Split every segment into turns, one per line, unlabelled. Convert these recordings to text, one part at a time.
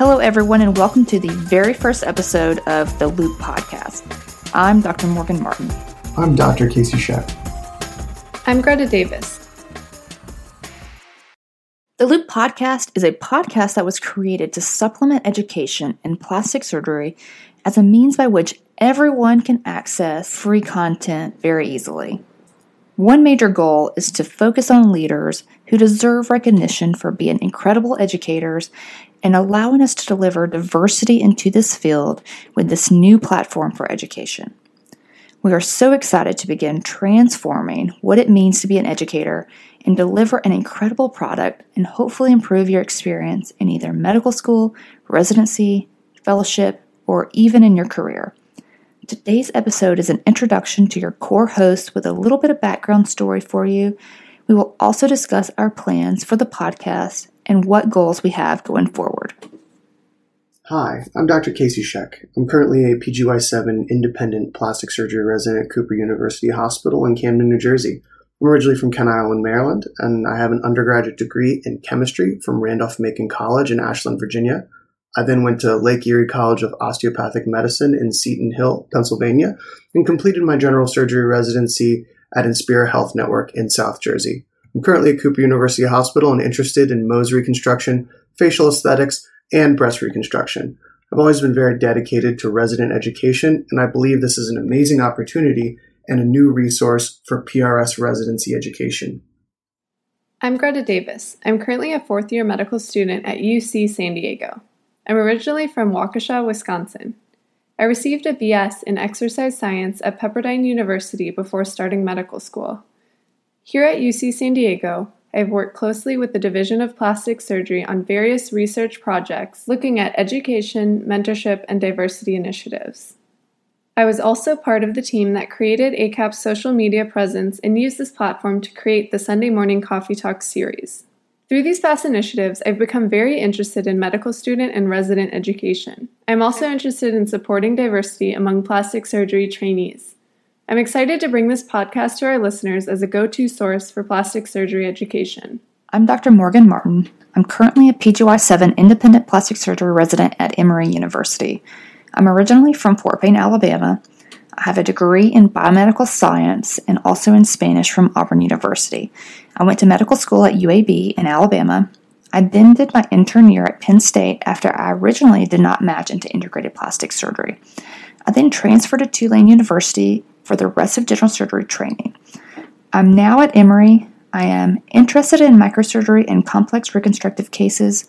Hello, everyone, and welcome to the very first episode of the Loupe Podcast. I'm Dr. Morgan Martin.
I'm Dr. Casey Scheck.
I'm Greta Davis.
The Loupe Podcast is a podcast that was created to supplement education in plastic surgery as a means by which everyone can access free content very easily. One major goal is to focus on leaders who deserve recognition for being incredible educators and allowing us to deliver diversity into this field with this new platform for education. We are so excited to begin transforming what it means to be an educator and deliver an incredible product and hopefully improve your experience in either medical school, residency, fellowship, or even in your career. Today's episode is an introduction to your core host with a little bit of background story for you. We will also discuss our plans for the podcast and what goals we have going forward.
Hi, I'm Dr. Casey Scheck. I'm currently a PGY7 independent plastic surgery resident at Cooper University Hospital in Camden, New Jersey. I'm originally from Kent Island, Maryland, and I have an undergraduate degree in chemistry from Randolph Macon College in Ashland, Virginia. I then went to Lake Erie College of Osteopathic Medicine in Seton Hill, Pennsylvania, and completed my general surgery residency at Inspira Health Network in South Jersey. I'm currently at Cooper University Hospital and interested in Mohs reconstruction, facial aesthetics, and breast reconstruction. I've always been very dedicated to resident education, and I believe this is an amazing opportunity and a new resource for PRS residency education.
I'm Greta Davis. I'm currently a fourth year medical student at UC San Diego. I'm originally from Waukesha, Wisconsin. I received a BS in exercise science at Pepperdine University before starting medical school. Here at UC San Diego, I have worked closely with the Division of Plastic Surgery on various research projects looking at education, mentorship, and diversity initiatives. I was also part of the team that created ACAP's social media presence and used this platform to create the Sunday Morning Coffee Talk series. Through these past initiatives, I've become very interested in medical student and resident education. I'm also interested in supporting diversity among plastic surgery trainees. I'm excited to bring this podcast to our listeners as a go to source for plastic surgery education.
I'm Dr. Morgan Martin. I'm currently a PGY 7 independent plastic surgery resident at Emory University. I'm originally from Fort Payne, Alabama. I have a degree in biomedical science and also in Spanish from Auburn University. I went to medical school at UAB in Alabama. I then did my intern year at Penn State after I originally did not match into integrated plastic surgery. I then transferred to Tulane University for the rest of general surgery training. I'm now at Emory. I am interested in microsurgery and complex reconstructive cases.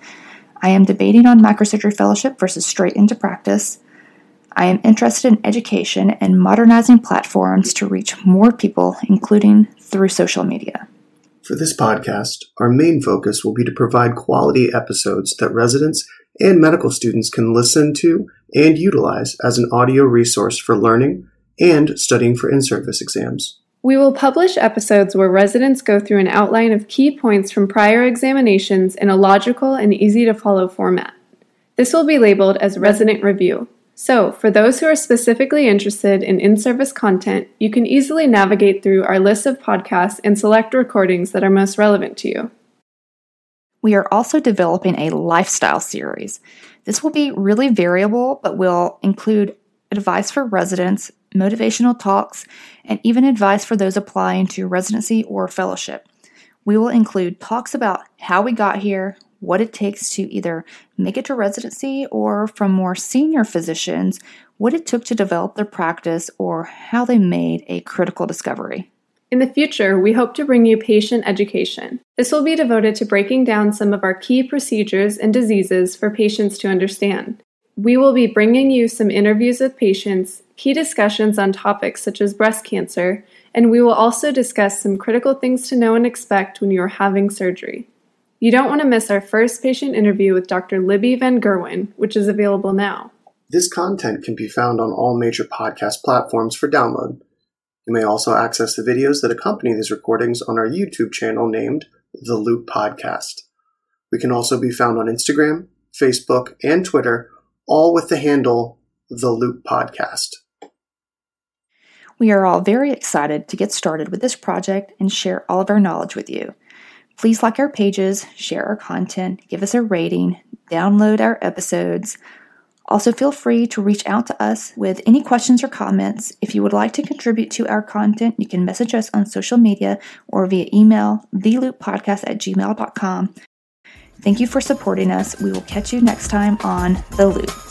I am debating on microsurgery fellowship versus straight into practice. I am interested in education and modernizing platforms to reach more people, including through social media.
For this podcast, our main focus will be to provide quality episodes that residents and medical students can listen to and utilize as an audio resource for learning and studying for in service exams.
We will publish episodes where residents go through an outline of key points from prior examinations in a logical and easy to follow format. This will be labeled as Resident Review. So, for those who are specifically interested in in service content, you can easily navigate through our list of podcasts and select recordings that are most relevant to you.
We are also developing a lifestyle series. This will be really variable, but will include advice for residents, motivational talks, and even advice for those applying to residency or fellowship. We will include talks about how we got here, what it takes to either make it to residency or from more senior physicians, what it took to develop their practice or how they made a critical discovery.
In the future, we hope to bring you patient education. This will be devoted to breaking down some of our key procedures and diseases for patients to understand. We will be bringing you some interviews with patients, key discussions on topics such as breast cancer, and we will also discuss some critical things to know and expect when you are having surgery. You don't want to miss our first patient interview with Dr. Libby Van Gerwen, which is available now.
This content can be found on all major podcast platforms for download. You may also access the videos that accompany these recordings on our YouTube channel named The Loupe Podcast. We can also be found on Instagram, Facebook, and Twitter, all with the handle The Loupe Podcast.
We are all very excited to get started with this project and share all of our knowledge with you. Please like our pages, share our content, give us a rating, download our episodes. Also, feel free to reach out to us with any questions or comments. If you would like to contribute to our content, you can message us on social media or via email, theloupepodcast at gmail.com. Thank you for supporting us. We will catch you next time on The Loupe.